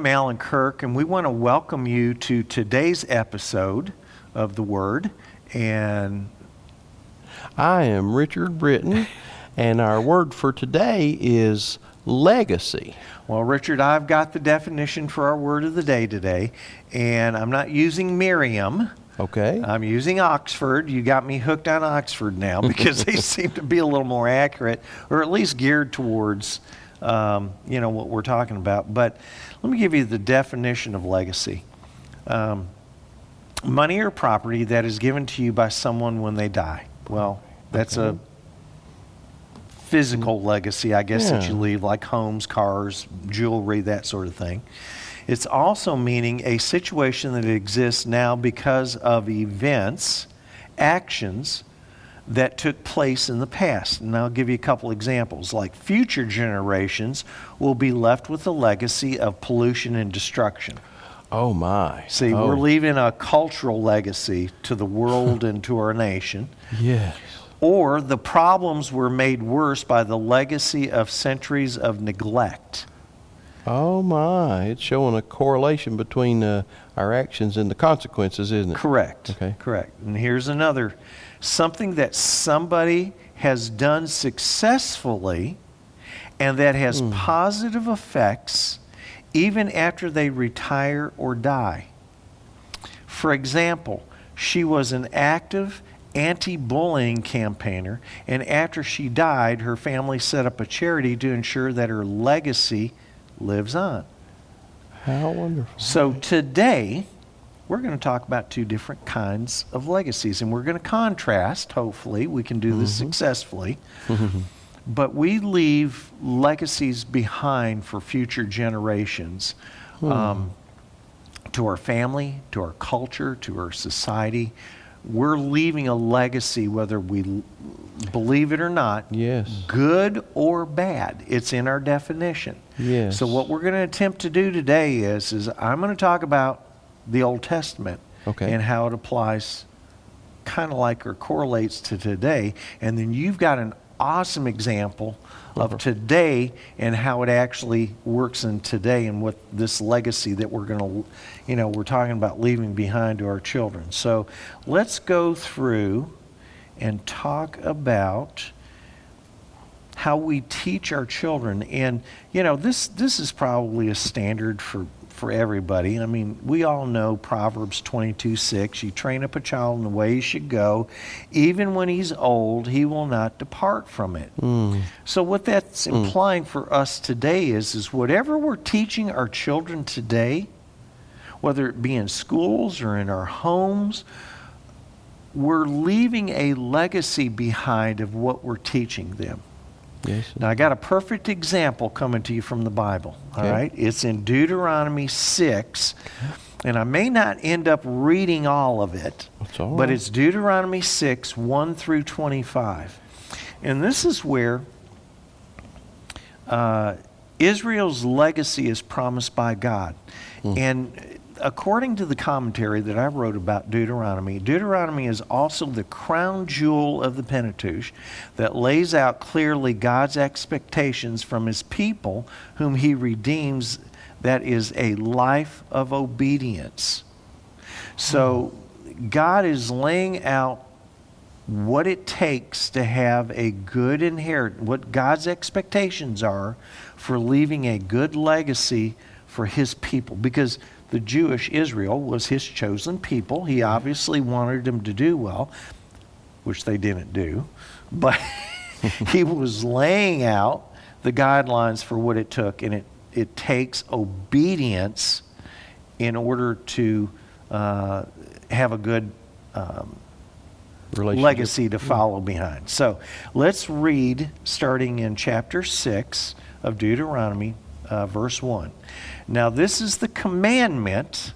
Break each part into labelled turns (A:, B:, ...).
A: I'm Alan Kirk, and we want to welcome you to today's episode of The Word. And
B: I am Richard Britton, and our word for today is legacy.
A: Well, Richard, I've got the definition for our word of the day today, and I'm not using Merriam.
B: Okay.
A: I'm using Oxford. You got me hooked on Oxford now because they seem to be a little more accurate, or at least geared towards um, you know, what we're talking about. But let me give you the definition of legacy. Um, money or property that is given to you by someone when they die. Well, that's okay. a physical legacy, I guess, yeah. that you leave, like homes, cars, jewelry, that sort of thing. It's also meaning a situation that exists now because of events, actions, that took place in the past. And I'll give you a couple examples. Like future generations will be left with a legacy of pollution and destruction.
B: Oh, my.
A: See,
B: oh.
A: we're leaving a cultural legacy to the world and to our nation.
B: Yes.
A: Or the problems were made worse by the legacy of centuries of neglect.
B: Oh, my. It's showing a correlation between uh, our actions and the consequences, isn't it?
A: Correct.
B: Okay.
A: Correct. And here's another something that somebody has done successfully and that has mm. positive effects even after they retire or die. For example, she was an active anti bullying campaigner, and after she died, her family set up a charity to ensure that her legacy lives on.
B: How wonderful.
A: So today, we're going to talk about two different kinds of legacies, and we're going to contrast, hopefully, we can do this mm-hmm. successfully. but we leave legacies behind for future generations hmm. um, to our family, to our culture, to our society. We're leaving a legacy, whether we believe it or not,
B: yes.
A: good or bad. It's in our definition.
B: Yes.
A: So what we're going to attempt to do today is, is I'm going to talk about the Old Testament
B: okay.
A: and how it applies kind of like or correlates to today. And then you've got an awesome example of uh-huh. today and how it actually works in today and what this legacy that we're going to, you know, we're talking about leaving behind to our children. So let's go through and talk about how we teach our children. And, you know, this, this is probably a standard for for everybody. I mean, we all know Proverbs 22 6. You train up a child in the way he should go. Even when he's old, he will not depart from it. Mm. So, what that's mm. implying for us today is, is whatever we're teaching our children today, whether it be in schools or in our homes, we're leaving a legacy behind of what we're teaching them.
B: Yes.
A: Now, I got a perfect example coming to you from the Bible. All okay. right, It's in Deuteronomy 6. And I may not end up reading all of it,
B: all
A: but it's Deuteronomy 6, 1 through 25. And this is where uh, Israel's legacy is promised by God. Mm. And according to the commentary that I wrote about Deuteronomy, Deuteronomy is also the crown jewel of the Pentateuch that lays out clearly God's expectations from his people whom he redeems that is a life of obedience. So God is laying out what it takes to have a good inheritance, what God's expectations are for leaving a good legacy for his people because the Jewish Israel was his chosen people. He obviously wanted them to do well, which they didn't do, but he was laying out the guidelines for what it took, and it, it takes obedience in order to uh, have a good um, legacy to follow behind. So let's read starting in chapter 6 of Deuteronomy, uh, verse 1. Now, this is the commandment,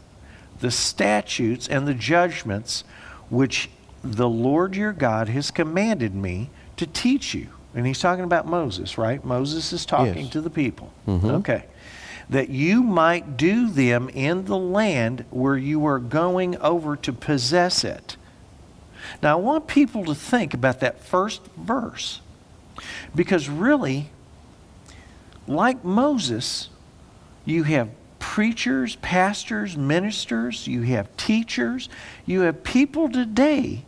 A: the statutes, and the judgments which the Lord your God has commanded me to teach you. And he's talking about Moses, right? Moses is talking
B: yes.
A: to the people.
B: Mm-hmm.
A: Okay. That you might do them in the land where you are going over to possess it. Now, I want people to think about that first verse. Because really, like Moses, you have preachers, pastors, ministers, you have teachers, you have people today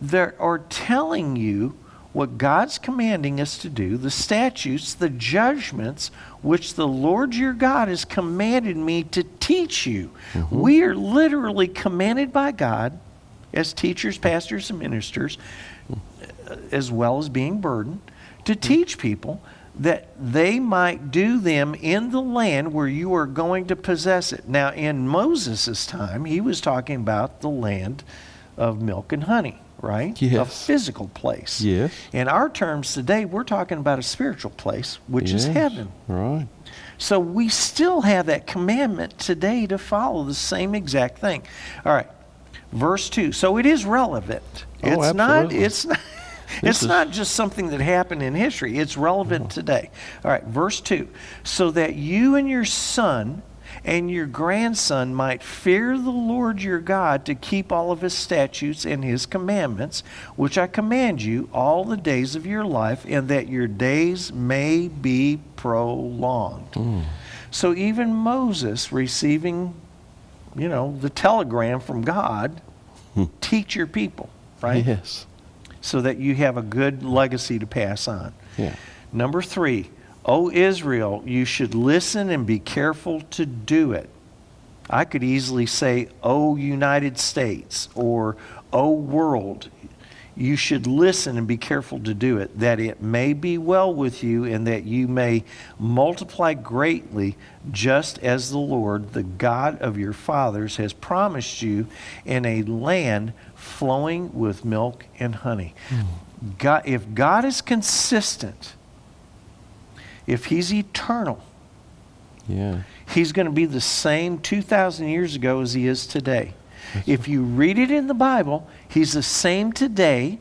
A: that are telling you what God's commanding us to do, the statutes, the judgments, which the Lord your God has commanded me to teach you. Mm-hmm. We are literally commanded by God as teachers, pastors, and ministers, as well as being burdened, to teach people that they might do them in the land where you are going to possess it. Now, in Moses' time, he was talking about the land of milk and honey, right?
B: Yes.
A: A physical place.
B: Yes.
A: In our terms today, we're talking about a spiritual place, which yes. is heaven.
B: Right.
A: So we still have that commandment today to follow the same exact thing. All right. Verse 2. So it is relevant.
B: Oh,
A: it's
B: absolutely.
A: not it's not it's is... not just something that happened in history, it's relevant uh-huh. today. All right, verse 2 so that you and your son and your grandson might fear the Lord your God to keep all of his statutes and his commandments, which I command you all the days of your life, and that your days may be prolonged. Mm. So even Moses receiving, you know, the telegram from God, hmm. teach your people, right?
B: Yes
A: so that you have a good legacy to pass on.
B: Yeah.
A: Number three, O Israel, you should listen and be careful to do it. I could easily say, O United States or O world you should listen and be careful to do it, that it may be well with you and that you may multiply greatly, just as the Lord, the God of your fathers, has promised you in a land flowing with milk and honey. Mm. God, if God is consistent, if He's eternal,
B: yeah.
A: He's going to be the same 2,000 years ago as He is today. If you read it in the Bible, He's the same today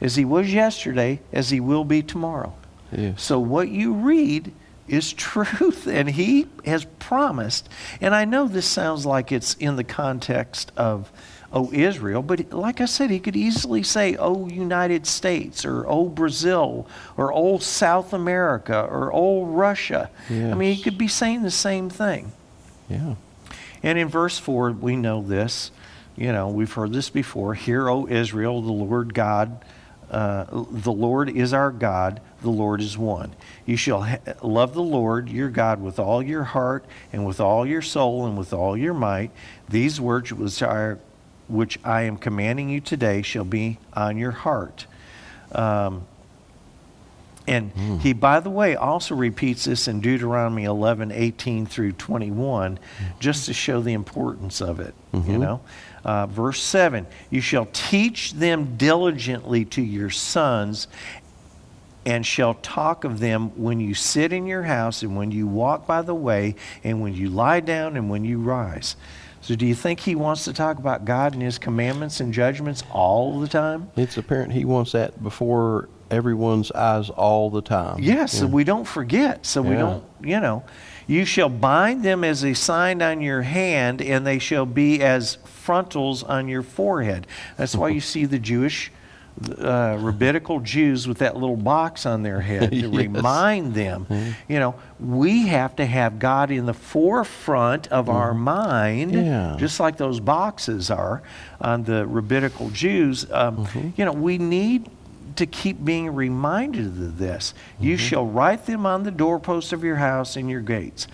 A: as He was yesterday, as He will be tomorrow. So what you read is truth, and He has promised. And I know this sounds like it's in the context of, oh, Israel, but like I said, He could easily say, oh, United States, or oh, Brazil, or oh, South America, or oh, Russia.
B: Yes.
A: I mean, He could be saying the same thing.
B: Yeah.
A: And in verse 4, we know this you know, we've heard this before. Hear, O Israel, the Lord God, uh, the Lord is our God, the Lord is one. You shall ha- love the Lord your God with all your heart and with all your soul and with all your might. These words which, are, which I am commanding you today shall be on your heart. Um, and mm. he, by the way, also repeats this in Deuteronomy 11, 18 through 21, just to show the importance of it, mm-hmm. you know. Uh, verse 7 You shall teach them diligently to your sons, and shall talk of them when you sit in your house, and when you walk by the way, and when you lie down, and when you rise. So, do you think he wants to talk about God and his commandments and judgments all the time?
B: It's apparent he wants that before everyone's eyes all the time.
A: Yes, yeah. so we don't forget. So, yeah. we don't, you know. You shall bind them as a sign on your hand, and they shall be as frontals on your forehead. That's why you see the Jewish. Uh, rabbinical Jews with that little box on their head to yes. remind them, mm-hmm. you know, we have to have God in the forefront of mm-hmm. our mind,
B: yeah.
A: just like those boxes are on the rabbinical Jews. Um, mm-hmm. You know, we need to keep being reminded of this. Mm-hmm. You shall write them on the doorposts of your house and your gates.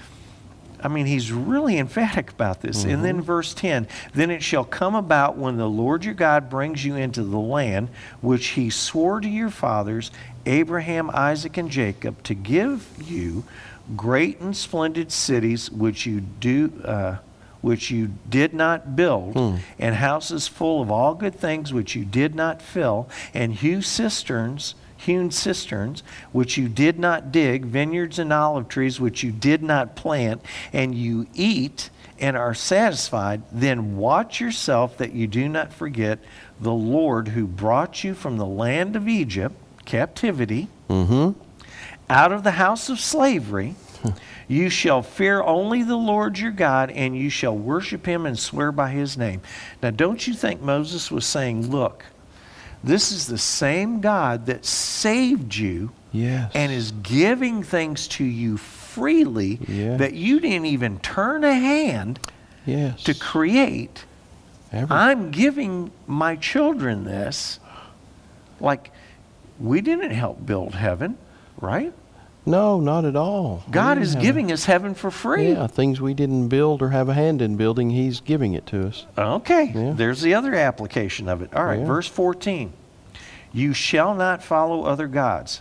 A: I mean, he's really emphatic about this. Mm-hmm. And then mm-hmm. verse 10 Then it shall come about when the Lord your God brings you into the land which he swore to your fathers, Abraham, Isaac, and Jacob, to give you great and splendid cities which you do. Uh, which you did not build, hmm. and houses full of all good things which you did not fill, and hew cisterns, hewn cisterns, which you did not dig, vineyards and olive trees which you did not plant, and you eat and are satisfied, then watch yourself that you do not forget the Lord who brought you from the land of Egypt, captivity,
B: mm-hmm.
A: out of the house of slavery. You shall fear only the Lord your God, and you shall worship him and swear by his name. Now, don't you think Moses was saying, Look, this is the same God that saved you
B: Yes.
A: and is giving things to you freely
B: Yeah.
A: that you didn't even turn a hand
B: yes.
A: to create.
B: Ever-
A: I'm giving my children this. Like, we didn't help build heaven, right?
B: No, not at all.
A: God
B: didn't
A: is giving us heaven for free.
B: Yeah, things we didn't build or have a hand in building, He's giving it to us.
A: Okay,
B: Yeah.
A: there's the other application of it. All right,
B: Yeah.
A: verse 14. You shall not follow other gods,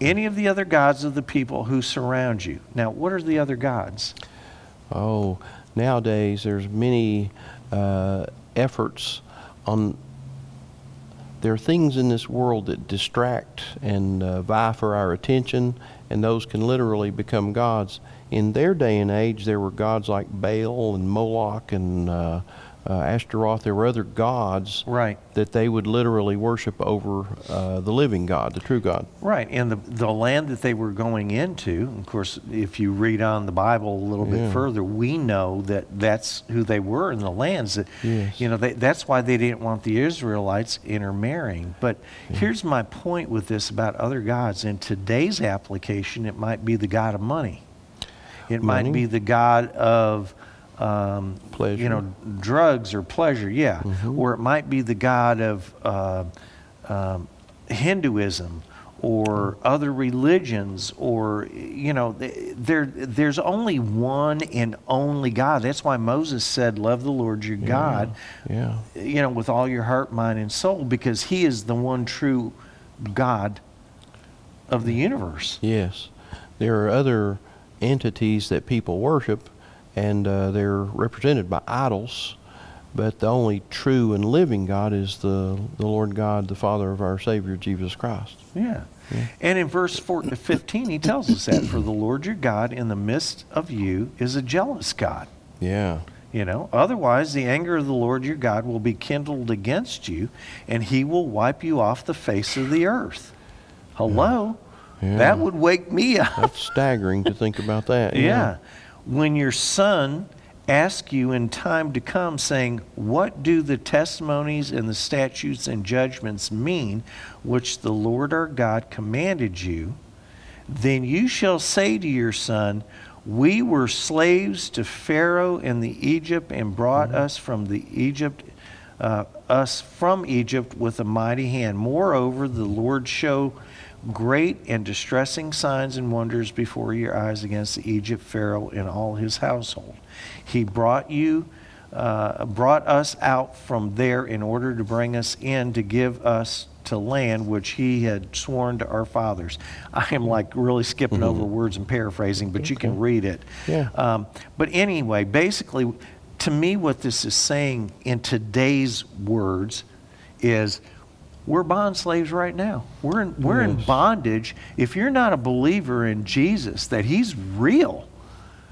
A: any of the other gods of the people who surround you. Now, what are the other gods?
B: Oh, nowadays there's many uh, efforts on. There are things in this world that distract and uh, vie for our attention, and those can literally become gods. In their day and age, there were gods like Baal and Moloch and uh, uh, Ashtaroth. There were other gods
A: Right.
B: that they would literally worship over uh, the living God, the true God.
A: Right, and the, the land that they were going into, of course, if you read on the Bible a little bit further, we know that that's who they were in the lands. That
B: Yes.
A: you know, they, that's why they didn't want the Israelites intermarrying. But here's my point with this about other gods. In today's application, it might be the god of money. It
B: Money?
A: might be the god of um,
B: Pleasure.
A: you know, drugs or pleasure, yeah. Or it might be the god of uh, um, Hinduism or other religions or you know there there's only one and only God. That's why Moses said love the Lord your God
B: Yeah.
A: you know with all your heart, mind and soul because he is the one true God of the universe.
B: Yes. There are other entities that people worship, and uh, they're represented by idols, but the only true and living God is the, the Lord God, the Father of our Savior, Jesus Christ.
A: Yeah. And in verse 4 to 15 he tells us that for the Lord your God in the midst of you is a jealous God.
B: Yeah.
A: You know, otherwise the anger of the Lord your God will be kindled against you, and he will wipe you off the face of the earth. Hello?
B: Yeah.
A: That would wake me up.
B: That's staggering to think about that.
A: Yeah. When your son asks you in time to come, saying, What do the testimonies and the statutes and judgments mean, which the Lord our God commanded you? Then you shall say to your son, We were slaves to Pharaoh in the Egypt, and brought us from the Egypt, uh, us from Egypt with a mighty hand. Moreover, the Lord show great and distressing signs and wonders before your eyes against the Egypt Pharaoh and all his household. He brought you, uh, brought us out from there in order to bring us in to give us to land which he had sworn to our fathers. I am like really skipping over words and paraphrasing, but you can read it.
B: Yeah.
A: Um, but anyway, basically, to me, what this is saying in today's words is we're bond slaves right now. We're in, we're in bondage. If you're not a believer in Jesus, that He's real,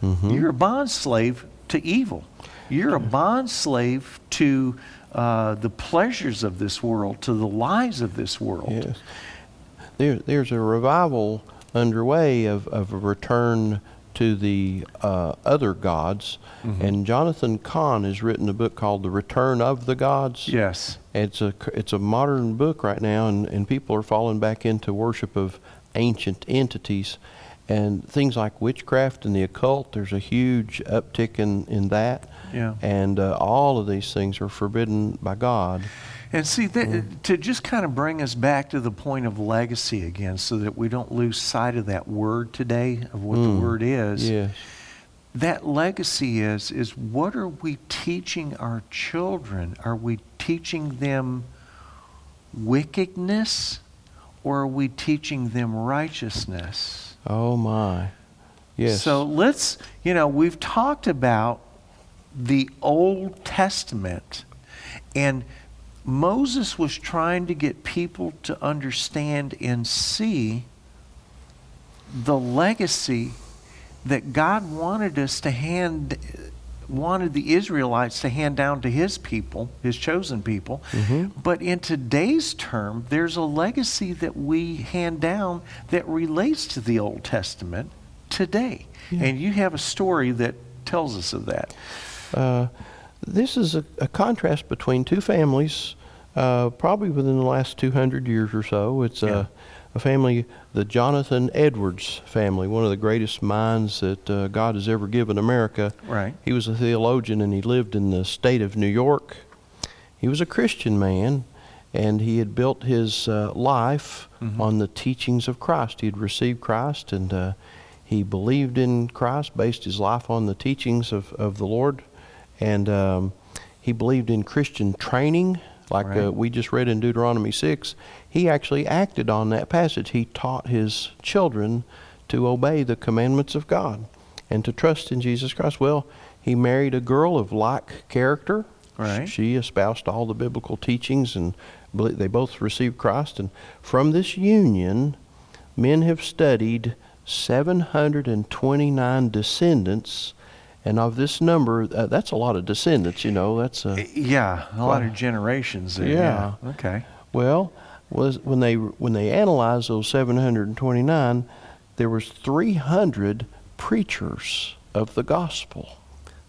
A: you're a bond slave to evil. You're a bond slave to uh, the pleasures of this world, to the lies of this world.
B: Yes. There, there's a revival underway of, of a return to the uh, other gods.
A: Mm-hmm.
B: And Jonathan Cahn has written a book called The Return of the Gods.
A: Yes.
B: It's a, it's a modern book right now, and, and people are falling back into worship of ancient entities. And things like witchcraft and the occult, there's a huge uptick in, in that.
A: Yeah.
B: And uh, all of these things are forbidden by God.
A: And see, that, mm-hmm. to just kind of bring us back to the point of legacy again, so that we don't lose sight of that word today, of what the mm. word is.
B: Yes.
A: That legacy is is what are we teaching our children? Are we teaching them wickedness, or are we teaching them righteousness?
B: Oh, my. Yes.
A: So let's, you know, we've talked about the Old Testament, and Moses was trying to get people to understand and see the legacy that God wanted us to hand, wanted the Israelites to hand down to his people, his chosen people. But in today's term, there's a legacy that we hand down that relates to the Old Testament today. And you have a story that tells us of that.
B: Uh, this is a, a contrast between two families, uh, probably within the last 200 years or so. It's
A: Yeah.
B: uh, a family, the Jonathan Edwards family, one of the greatest minds that uh, God has ever given America.
A: Right.
B: He was a theologian and he lived in the state of New York. He was a Christian man and he had built his uh, life
A: Mhm.
B: on the teachings of Christ. He had received Christ and uh, he believed in Christ, based his life on the teachings of, of the Lord, and um, he believed in Christian training, like
A: Right.
B: uh, we just read in Deuteronomy 6. He actually acted on that passage. He taught his children to obey the commandments of God and to trust in Jesus Christ. Well, he married a girl of like character.
A: Right.
B: She espoused all the biblical teachings, and they both received Christ. And from this union, men have studied 729 descendants. And of this number, uh, that's a lot of descendants, you know. That's a,
A: Yeah, a lot of generations there.
B: Yeah.
A: Yeah. Okay.
B: well, was when they when they analyzed those 729, there was 300 preachers of the gospel.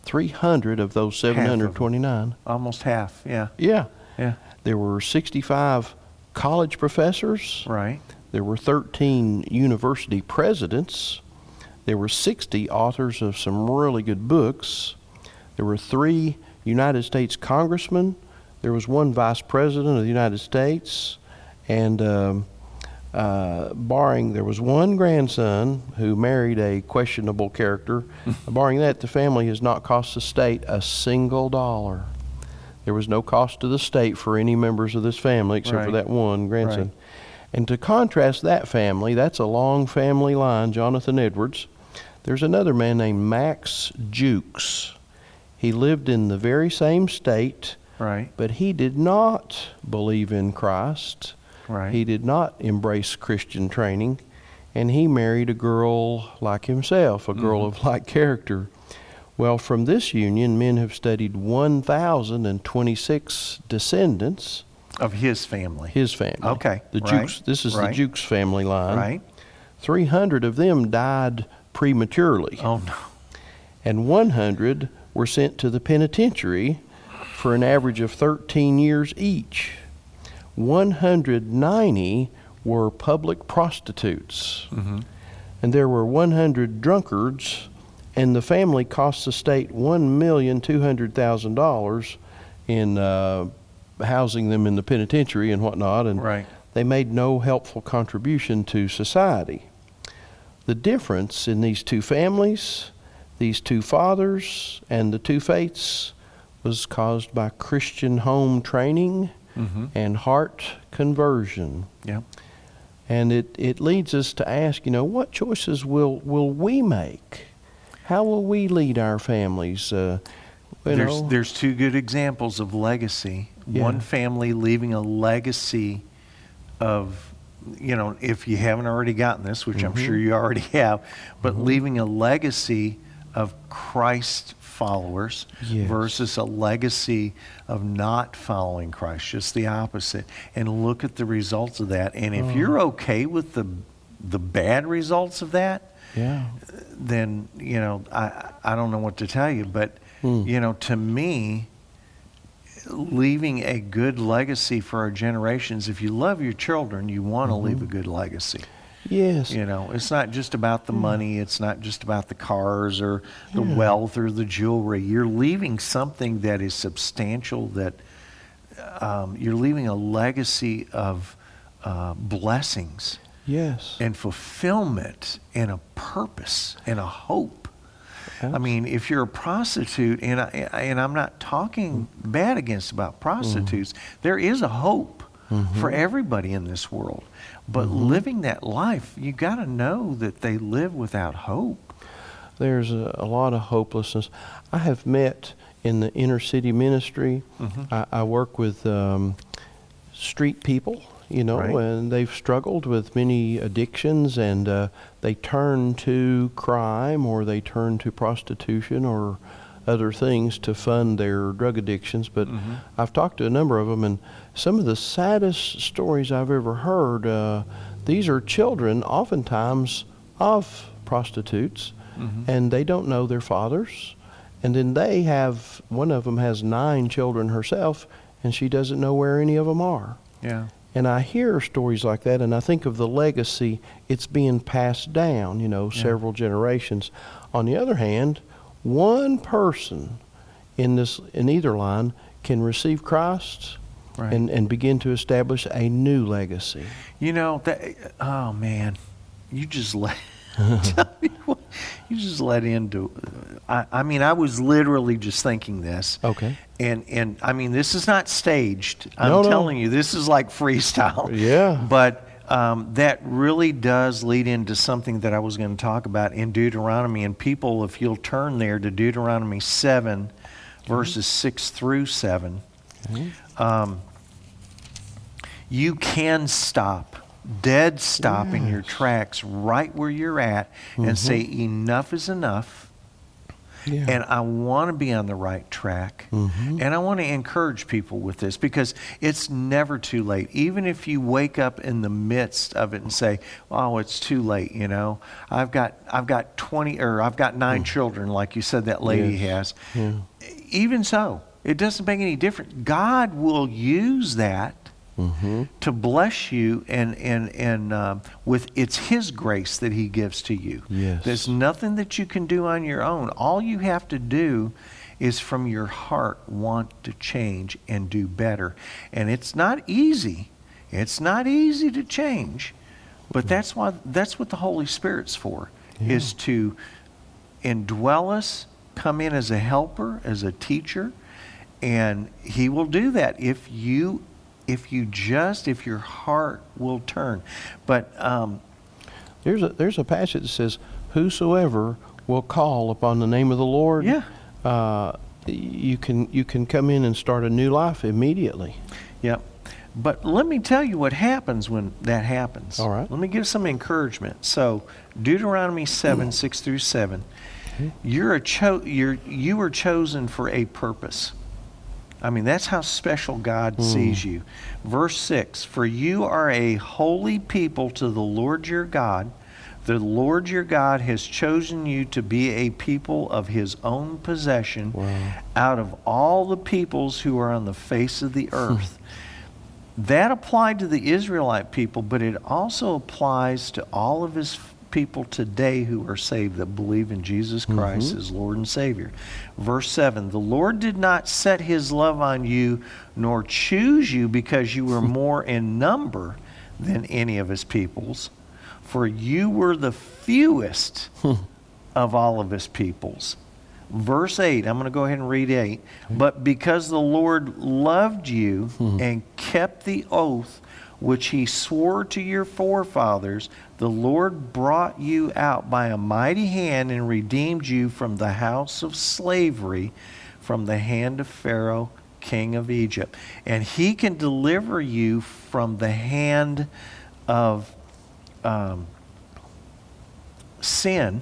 B: 300 of those
A: of them.
B: 729.
A: Almost half. Yeah.
B: Yeah.
A: Yeah.
B: There were 65 college professors.
A: Right.
B: There were 13 university presidents. There were 60 authors of some really good books. There were three United States congressmen. There was one vice president of the United States. And um, uh, barring, there was one grandson who married a questionable character. barring that, the family has not cost the state a single dollar. There was no cost to the state for any members of this family except for that one grandson.
A: Right.
B: And to contrast that family, that's a long family line, Jonathan Edwards. There's another man named Max Jukes. He lived in the very same state,
A: Right.
B: but he did not believe in Christ.
A: Right.
B: He did not embrace Christian training, and he married a girl like himself, a girl mm-hmm. of like character. Well, from this union, men have studied 1,026 descendants,
A: of his family.
B: his family.
A: Okay,
B: The
A: right,
B: Jukes, this is
A: right.
B: the Jukes family line.
A: right.
B: 300 of them died prematurely,
A: Oh no.
B: and 100 were sent to the penitentiary for an average of 13 years each. 190 were public prostitutes,
A: Mm-hmm.
B: and there were 100 drunkards, and the family cost the state $1,200,000 in uh, housing them in the penitentiary and whatnot, and
A: Right.
B: they made no helpful contribution to society. The difference in these two families, these two fathers, and the two faiths was caused by Christian home training
A: Mm-hmm.
B: and heart conversion.
A: Yeah.
B: And it, it leads us to ask, you know, what choices will, will we make? How will we lead our families? Uh,
A: There's
B: know,
A: there's two good examples of legacy.
B: Yeah.
A: One family leaving a legacy of you know, if you haven't already gotten this, which I'm
B: Mhm.
A: sure you already have, but
B: Mhm.
A: leaving a legacy of Christ followers
B: Yes.
A: versus a legacy of not following Christ, just the opposite. And look at the results of that. And if
B: Oh.
A: you're okay with the the bad results of that,
B: yeah.
A: then you know I I don't know what to tell you, but
B: Hmm.
A: you know to me, leaving a good legacy for our generations. If you love your children, you want to leave a good legacy.
B: Yes.
A: You know, it's not just about the money. It's not just about the cars or the
B: Yeah.
A: wealth or the jewelry. You're leaving something that is substantial. That um, you're leaving a legacy of uh, blessings
B: Yes.
A: and fulfillment and a purpose and a hope. I mean, if you're a prostitute, and I, and I'm not talking bad against about prostitutes, there is a hope for everybody in this world. But living that life, you got to know that they live without hope.
B: There's a, a lot of hopelessness. I have met in the inner city ministry.
A: Mhm.
B: I, I work with um, street people, you know,
A: Right.
B: and they've struggled with many addictions, and uh, they turn to crime or they turn to prostitution or other things to fund their drug addictions. But
A: Mhm.
B: I've talked to a number of them, and some of the saddest stories I've ever heard. Uh, these are children, oftentimes of prostitutes,
A: Mhm.
B: and they don't know their fathers. And then they have one of them has nine children herself, and she doesn't know where any of them are.
A: Yeah.
B: And I hear stories like that, and I think of the legacy it's being passed down, you know,
A: Yeah.
B: several generations. On the other hand, one person in this in either line can receive Christ
A: Right.
B: and, and begin to establish a new legacy.
A: You know that. Oh man, you just let. tell me what, you just let into. I, I mean, I was literally just thinking this.
B: Okay.
A: And and I mean, this is not staged. I'm
B: No, no.
A: telling you, this is like freestyle.
B: Yeah.
A: But um, that really does lead into something that I was going to talk about in Deuteronomy. And people, if you'll turn there to Deuteronomy seven, verses six through seven um, you can stop, dead stop in your tracks right where you're at and say, enough is enough.
B: Yeah.
A: And I want to be on the right track.
B: Mhm.
A: And I want to encourage people with this because it's never too late. Even if you wake up in the midst of it and say, "Oh, it's too late," you know. I've got I've got 20 or I've got 9 children like you said that lady
B: Yes.
A: has.
B: Yeah.
A: Even so, it doesn't make any difference. God will use that
B: Mhm.
A: to bless you and and and um, with it's his grace that he gives to you.
B: Yes.
A: there's nothing that you can do on your own. All you have to do is from your heart want to change and do better. And it's not easy. It's not easy to change. But that's why that's what the holy spirit's for is to indwell us come in as a helper as a teacher and he will do that if you if you just if your heart will turn but um,
B: There's a there's a passage that says, "Whosoever will call upon the name of the Lord,
A: Yeah.
B: uh, you can you can come in and start a new life immediately."
A: Yep. But let me tell you what happens when that happens.
B: All right.
A: Let me give some encouragement. So, Deuteronomy 7, 6 through 7. You're a cho- you're, you were chosen for a purpose. I mean, that's how special God hmm. sees you. Verse 6 For you are a holy people to the Lord your God. The Lord your God has chosen you to be a people of his own possession
B: Wow.
A: out of all the peoples who are on the face of the hmm. earth. that applied to the Israelite people, but it also applies to all of his people today who are saved that believe in Jesus mm-hmm. Christ as Lord and Savior. Verse 7 The Lord did not set his love on you, nor choose you because you were more in number than any of his peoples, for you were the fewest of all of his peoples. Verse 8, I'm going to go ahead and read 8. But because the Lord loved you hmm. and kept the oath which he swore to your forefathers, the Lord brought you out by a mighty hand and redeemed you from the house of slavery, from the hand of Pharaoh, king of Egypt. And he can deliver you from the hand of um, sin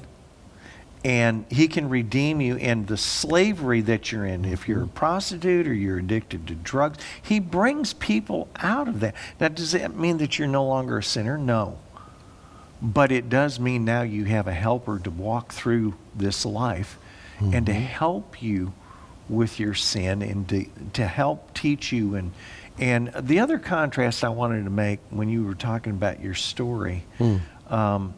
A: and he can redeem you in the slavery that you're in. If you're a mm-hmm. prostitute or you're addicted to drugs, he brings people out of that. Now, does that mean that you're no longer a sinner? No. But it does mean now you have a helper to walk through this life and to mm-hmm. help you with your sin and to, to help teach you. And, and the other contrast I wanted to make when you were talking about your story hmm. um,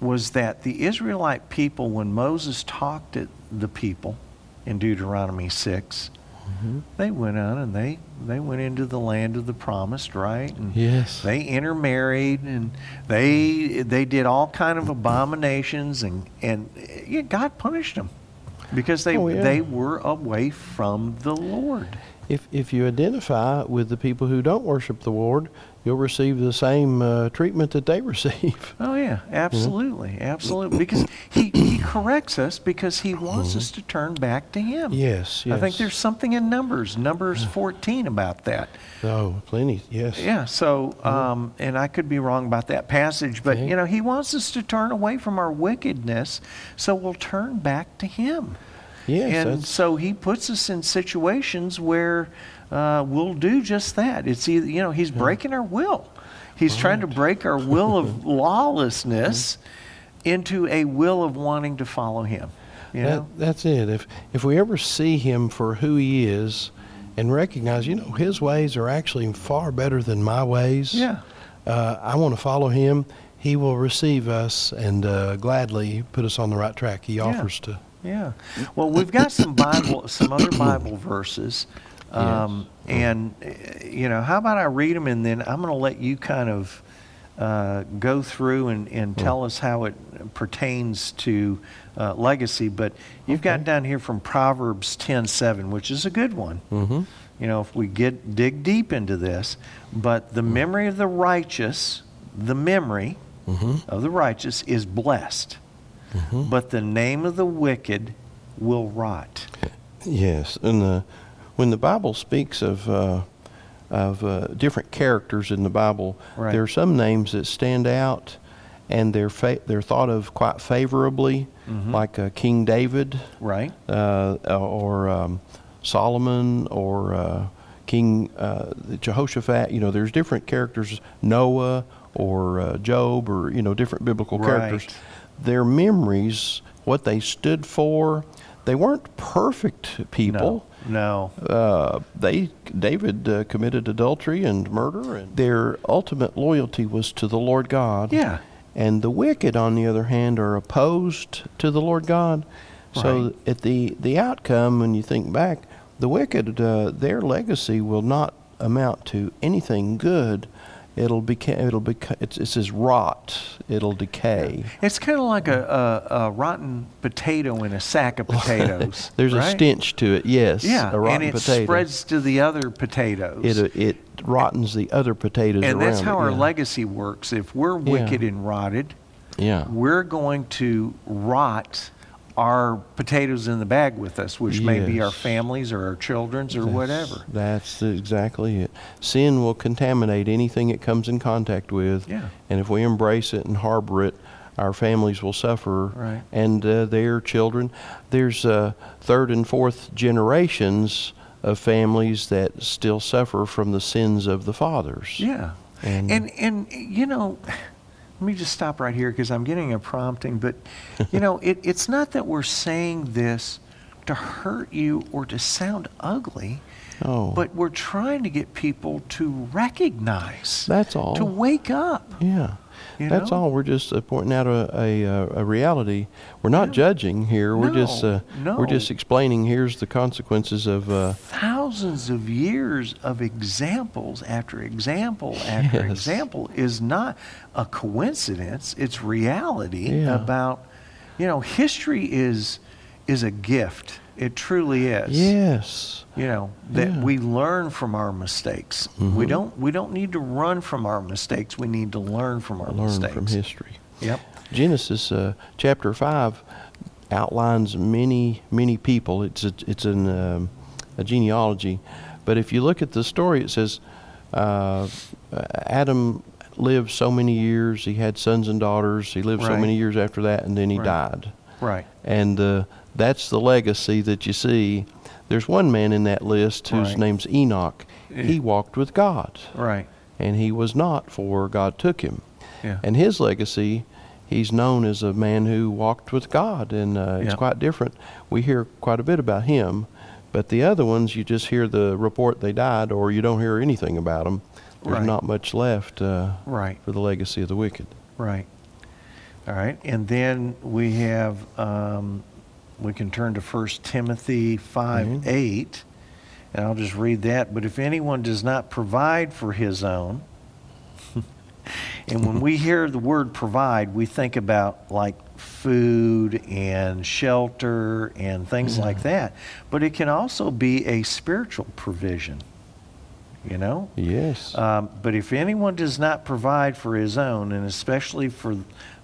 A: was that the Israelite people, when Moses talked to the people in Deuteronomy 6, mm-hmm. they went on and they, they went into the land of the promised, right? And
B: Yes.
A: they intermarried and they they did all kind of abominations and and yeah, God punished them because they
B: Oh, yeah.
A: they were away from the Lord.
B: If if you identify with the people who don't worship the Lord, you'll receive the same uh, treatment that they receive.
A: Oh yeah, absolutely, absolutely. Because he he corrects us because he wants us to turn back to him.
B: Yes, yes.
A: I think there's something in Numbers, Numbers 14 about that.
B: oh, plenty. Yes.
A: Yeah, so, um, and I could be wrong about that passage, but, you know, he wants us to turn away from our wickedness so we'll turn back to him.
B: Yes.
A: and so he puts us in situations where uh, we'll do just that. It's either, you know, he's breaking our will. He's trying to break our will of lawlessness into a will of wanting to follow him. You know?
B: That, that's it. If if we ever see him for who he is, and recognize, you know, His ways are actually far better than my ways.
A: Yeah.
B: Uh, I want to follow Him. He will receive us and uh, gladly put us on the right track. He offers to.
A: Yeah. Well, we've got some Bible, some other Bible verses. Um, And, uh, you know, how about I read them and then I'm going to let you kind of uh, go through and, and tell us how it pertains to uh, legacy. But you've got down here from Proverbs 10:7, which is a good one.
B: Mm-hmm.
A: You know, if we get dig deep into this, but the memory of the righteous, the memory
B: Mm-hmm.
A: of the righteous is blessed, but the name of the wicked will rot.
B: Yes, and the, when the Bible speaks of uh, of uh, different characters in the Bible,
A: Right.
B: there are some names that stand out, and they're fa- they're thought of quite favorably,
A: Mhm.
B: like uh, King David,
A: Right?
B: uh, or um, Solomon, or uh, King uh, Jehoshaphat. You know, there's different characters, Noah, or uh, Job, or you know, different biblical characters.
A: Right.
B: Their memories, what they stood for, they weren't perfect people.
A: No.
B: Uh, they David uh, committed adultery and murder, and their ultimate loyalty was to the Lord God.
A: Yeah.
B: And the wicked, on the other hand, are opposed to the Lord God. So
A: Right.
B: at the the outcome, when you think back, the wicked, uh, their legacy will not amount to anything good. It'll beca- it'll beca- it's, it says rot. It'll decay.
A: It's kind of like a, a, a rotten potato in a sack of potatoes.
B: There's a stench to it. Yes.
A: Yeah,
B: A rotten
A: and it
B: potato.
A: spreads to the other potatoes.
B: It uh, it rottens the other potatoes
A: and that's how
B: it,
A: our
B: yeah.
A: legacy works. If we're
B: Yeah.
A: wicked and rotted,
B: Yeah.
A: we're going to rot our potatoes in the bag with us, which may be our families or our children's or
B: That's-
A: whatever.
B: That's exactly it. Sin will contaminate anything it comes in contact with.
A: Yeah.
B: And if we embrace it and harbor it, our families will suffer.
A: Right.
B: And uh, their children. There's uh, third and fourth generations of families that still suffer from the sins of the fathers.
A: Yeah.
B: And-
A: And, and, you know, let me just stop right here because I'm getting a prompting. But, you know, it, it's not that we're saying this to hurt you or to sound ugly,
B: Oh.
A: but we're trying to get people to recognize,
B: That's all.
A: to wake up.
B: Yeah.
A: You
B: That's
A: know?
B: all. We're just uh, pointing out a, a, uh, a reality. We're not
A: Yeah.
B: judging here. We're just uh,
A: no.
B: we're just explaining. Here's the consequences of. Uh,
A: Thousands of years of examples after example after
B: Yes.
A: example is not a coincidence. It's reality
B: Yeah.
A: about, you know, history is is a gift. It truly is.
B: yes.
A: You know that
B: Yeah.
A: we learn from our mistakes. We
B: Mhm.
A: don't we don't need to run from our mistakes. We need to learn from our
B: Learn
A: mistakes.
B: from history.
A: Yep.
B: Genesis uh, chapter five outlines many many people. It's a, it's an um, a genealogy, but if you look at the story, it says uh, Adam lived so many years. He had sons and daughters. He lived so many years after that, and then he
A: Right.
B: died.
A: Right.
B: And uh, that's the legacy that you see. There's one man in that list whose
A: Right.
B: name's Enoch.
A: Yeah.
B: He walked with God,
A: Right.
B: and he was not, for God took him.
A: Yeah.
B: And his legacy, he's known as a man who walked with God, and uh, it's
A: Yeah.
B: quite different. We hear quite a bit about him, but the other ones, you just hear the report they died, or you don't hear anything about them. There's
A: Right.
B: not much left uh,
A: Right.
B: for the legacy of the wicked.
A: Right. All right. And then we have, um, we can turn to 1 Timothy 5
B: Mhm.
A: 8, and I'll just read that. But if anyone does not provide for his own, and when we hear the word provide, we think about like food and shelter and things like that. But it can also be a spiritual provision, you know?
B: Yes.
A: Um, but if anyone does not provide for his own, and especially for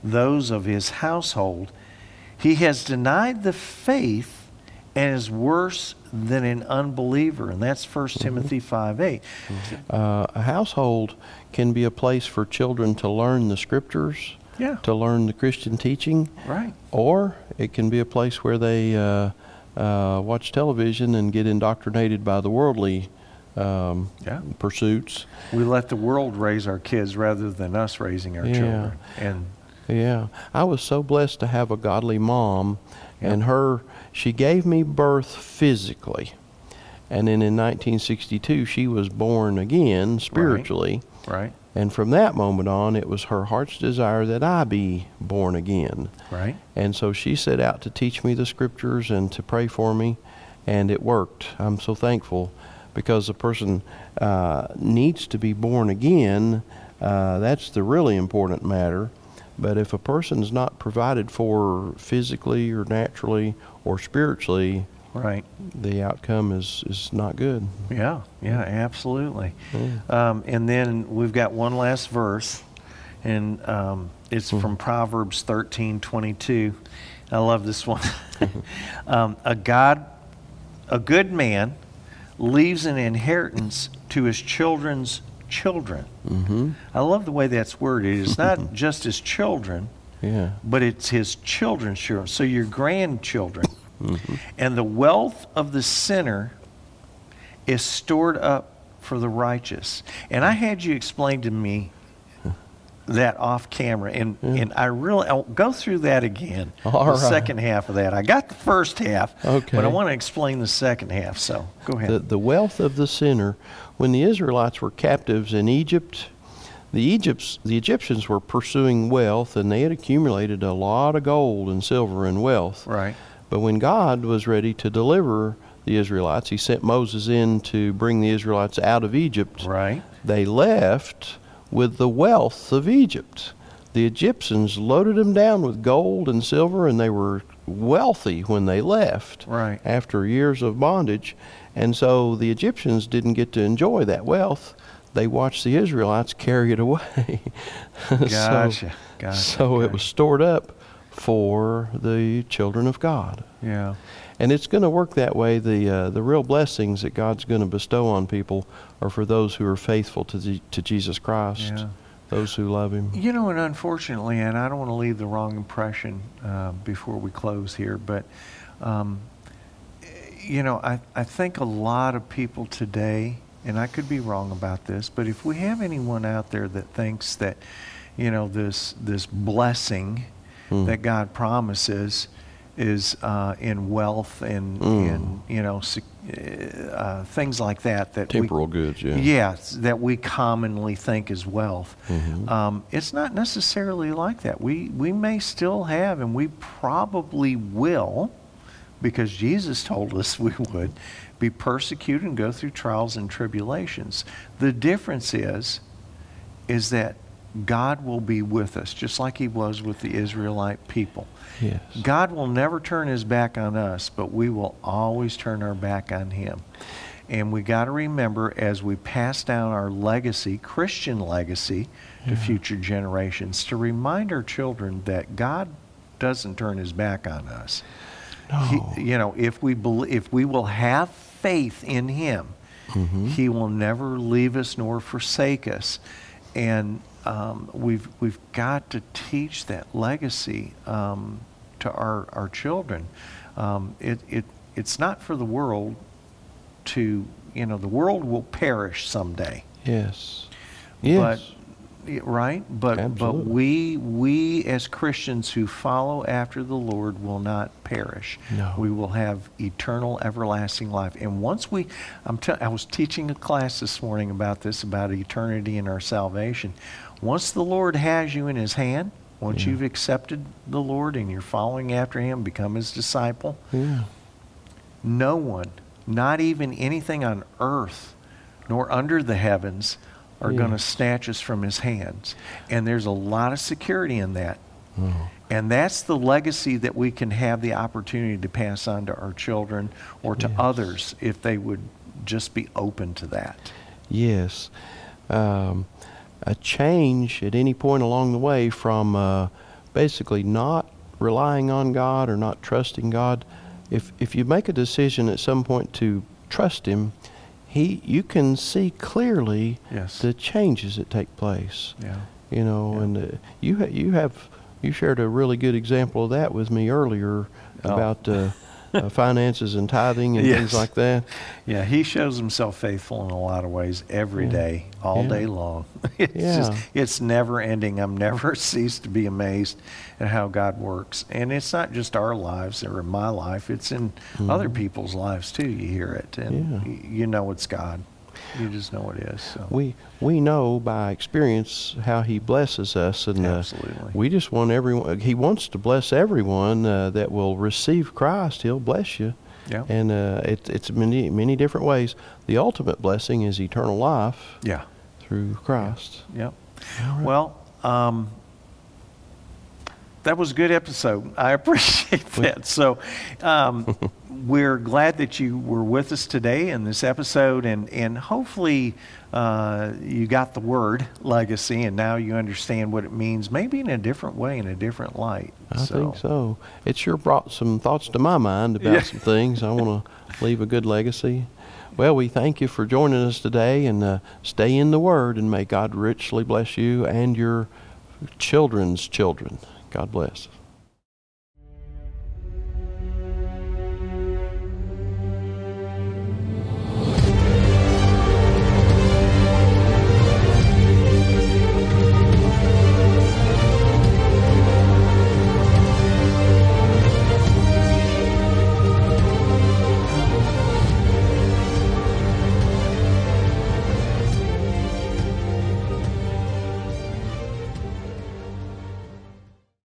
A: those of his household, he has denied the faith and is worse than an unbeliever. And that's 1 Timothy 5 8.
B: Uh, a household can be a place for children to learn the scriptures,
A: Yeah.
B: to learn the Christian teaching,
A: Right.
B: or it can be a place where they uh, uh, watch television and get indoctrinated by the worldly um,
A: Yeah.
B: pursuits.
A: We let the world raise our kids rather than us raising our
B: Yeah.
A: children. And
B: Yeah, I was so blessed to have a godly mom,
A: Yeah.
B: and her she gave me birth physically, And then in 1962, she was born again spiritually.
A: Right.
B: And from that moment on, it was her heart's desire that I be born again.
A: Right.
B: And so she set out to teach me the scriptures and to pray for me, and it worked. I'm so thankful because a person uh, needs to be born again. Uh, that's the really important matter. But if a person's not provided for physically or naturally or spiritually,
A: Right.
B: the outcome is, is not good.
A: Yeah. Yeah. Absolutely.
B: Yeah.
A: Um, and then we've got one last verse, and um, it's from Proverbs thirteen twenty two. I love this one. um, a God, a good man, leaves an inheritance to his children's children.
B: Mm-hmm.
A: I love the way that's worded. It's not just his children,
B: Yeah.
A: but it's his children's children. So your grandchildren.
B: Mm-hmm.
A: And the wealth of the sinner is stored up for the righteous. And I had you explain to me that off camera, and, and I really I'll go through that again.
B: All
A: the
B: right.
A: second half of that. I got the first half,
B: Okay.
A: but I want to explain the second half. So go ahead.
B: The, the wealth of the sinner. When the Israelites were captives in Egypt, the Egypts, the Egyptians were pursuing wealth, and they had accumulated a lot of gold and silver and wealth.
A: right.
B: But when God was ready to deliver the Israelites, He sent Moses in to bring the Israelites out of Egypt.
A: Right.
B: They left with the wealth of Egypt. The Egyptians loaded them down with gold and silver, and they were wealthy when they left
A: Right.
B: after years of bondage. And so the Egyptians didn't get to enjoy that wealth. They watched the Israelites carry it away. So-
A: Gotcha. Gotcha.
B: so it was stored up for the children of God.
A: Yeah.
B: And it's going to work that way. The uh, the real blessings that God's going to bestow on people are for those who are faithful to the, to Jesus Christ,
A: Yeah.
B: those who love Him.
A: You know, and unfortunately, and I don't want to leave the wrong impression uh, before we close here, but, um, you know, I, I think a lot of people today, and I could be wrong about this, but if we have anyone out there that thinks that, you know, this, this blessing
B: Mm.
A: that God promises is uh, in wealth and,
B: Mm.
A: in, you know, uh, things like that, that we,
B: Temporal goods, yeah.
A: Yes, that we commonly think is wealth.
B: Mhm.
A: Um, it's not necessarily like that. We we may still have, and we probably will, because Jesus told us we would, be persecuted and go through trials and tribulations. The difference is, is that God will be with us, just like He was with the Israelite people.
B: Yes.
A: God will never turn his back on us, but we will always turn our back on him. And we got to remember as we pass down our legacy, Christian legacy, to future generations, to remind our children that God doesn't turn his back on us. He- you know, if we bel if we will have faith in him,
B: Mhm.
A: he will never leave us nor forsake us. And um, we've, we've got to teach that legacy um, to our, our children. Um, it, it, it's not for the world to, you know, the world will perish someday.
B: Yes. Yes.
A: Yeah, right? But but we we as Christians who follow after the Lord will not perish.
B: No.
A: We will have eternal, everlasting life. And once we, I'm t- I was teaching a class this morning about this about eternity and our salvation. Once the Lord has you in His hand, once
B: Yeah.
A: you've accepted the Lord and you're following after Him, become His disciple.
B: yeah.
A: No one, not even anything on earth nor under the heavens, are going to snatch us from his hands. And there's a lot of security in that.
B: Oh.
A: And that's the legacy that we can have the opportunity to pass on to our children or to
B: Yes.
A: others if they would just be open to that.
B: Yes. Um, a change at any point along the way from uh, basically not relying on God or not trusting God. If, if you make a decision at some point to trust Him, he, you can see clearly
A: Yes.
B: the changes that take place.
A: Yeah.
B: You know,
A: Yeah.
B: and uh, you ha- you have you shared a really good example of that with me earlier
A: Oh.
B: about uh, uh, finances and tithing and
A: Yes.
B: things like that.
A: Yeah, he shows himself faithful in a lot of ways every
B: Yeah.
A: day, all
B: Yeah.
A: day long. It's just
B: Yeah.
A: it's never ending. I'm never ceased to be amazed at how God works. And it's not just our lives or in my life, it's in other people's lives too. You hear it and
B: Mm-hmm. Yeah.
A: y- you know it's God. You just know it is. So
B: We we know by experience how He blesses us, and uh, we just want everyone. He wants to bless everyone uh, that will receive Christ. He'll bless you,
A: yeah.
B: and uh, it, it's many many different ways. The ultimate blessing is eternal life
A: yeah.
B: through Christ.
A: Yep.
B: All right.
A: Well, um, that was a good episode. I appreciate that. So, um, we're glad that you were with us today in this episode, and and hopefully uh, you got the word legacy, and now you understand what it means, maybe in a different way, in a different light.
B: I think so. It sure brought some thoughts to my mind about
A: Yeah.
B: some things. I want to leave a good legacy. Well, we thank you for joining us today and uh, stay in the Word, and may God richly bless you and your children's children. God bless.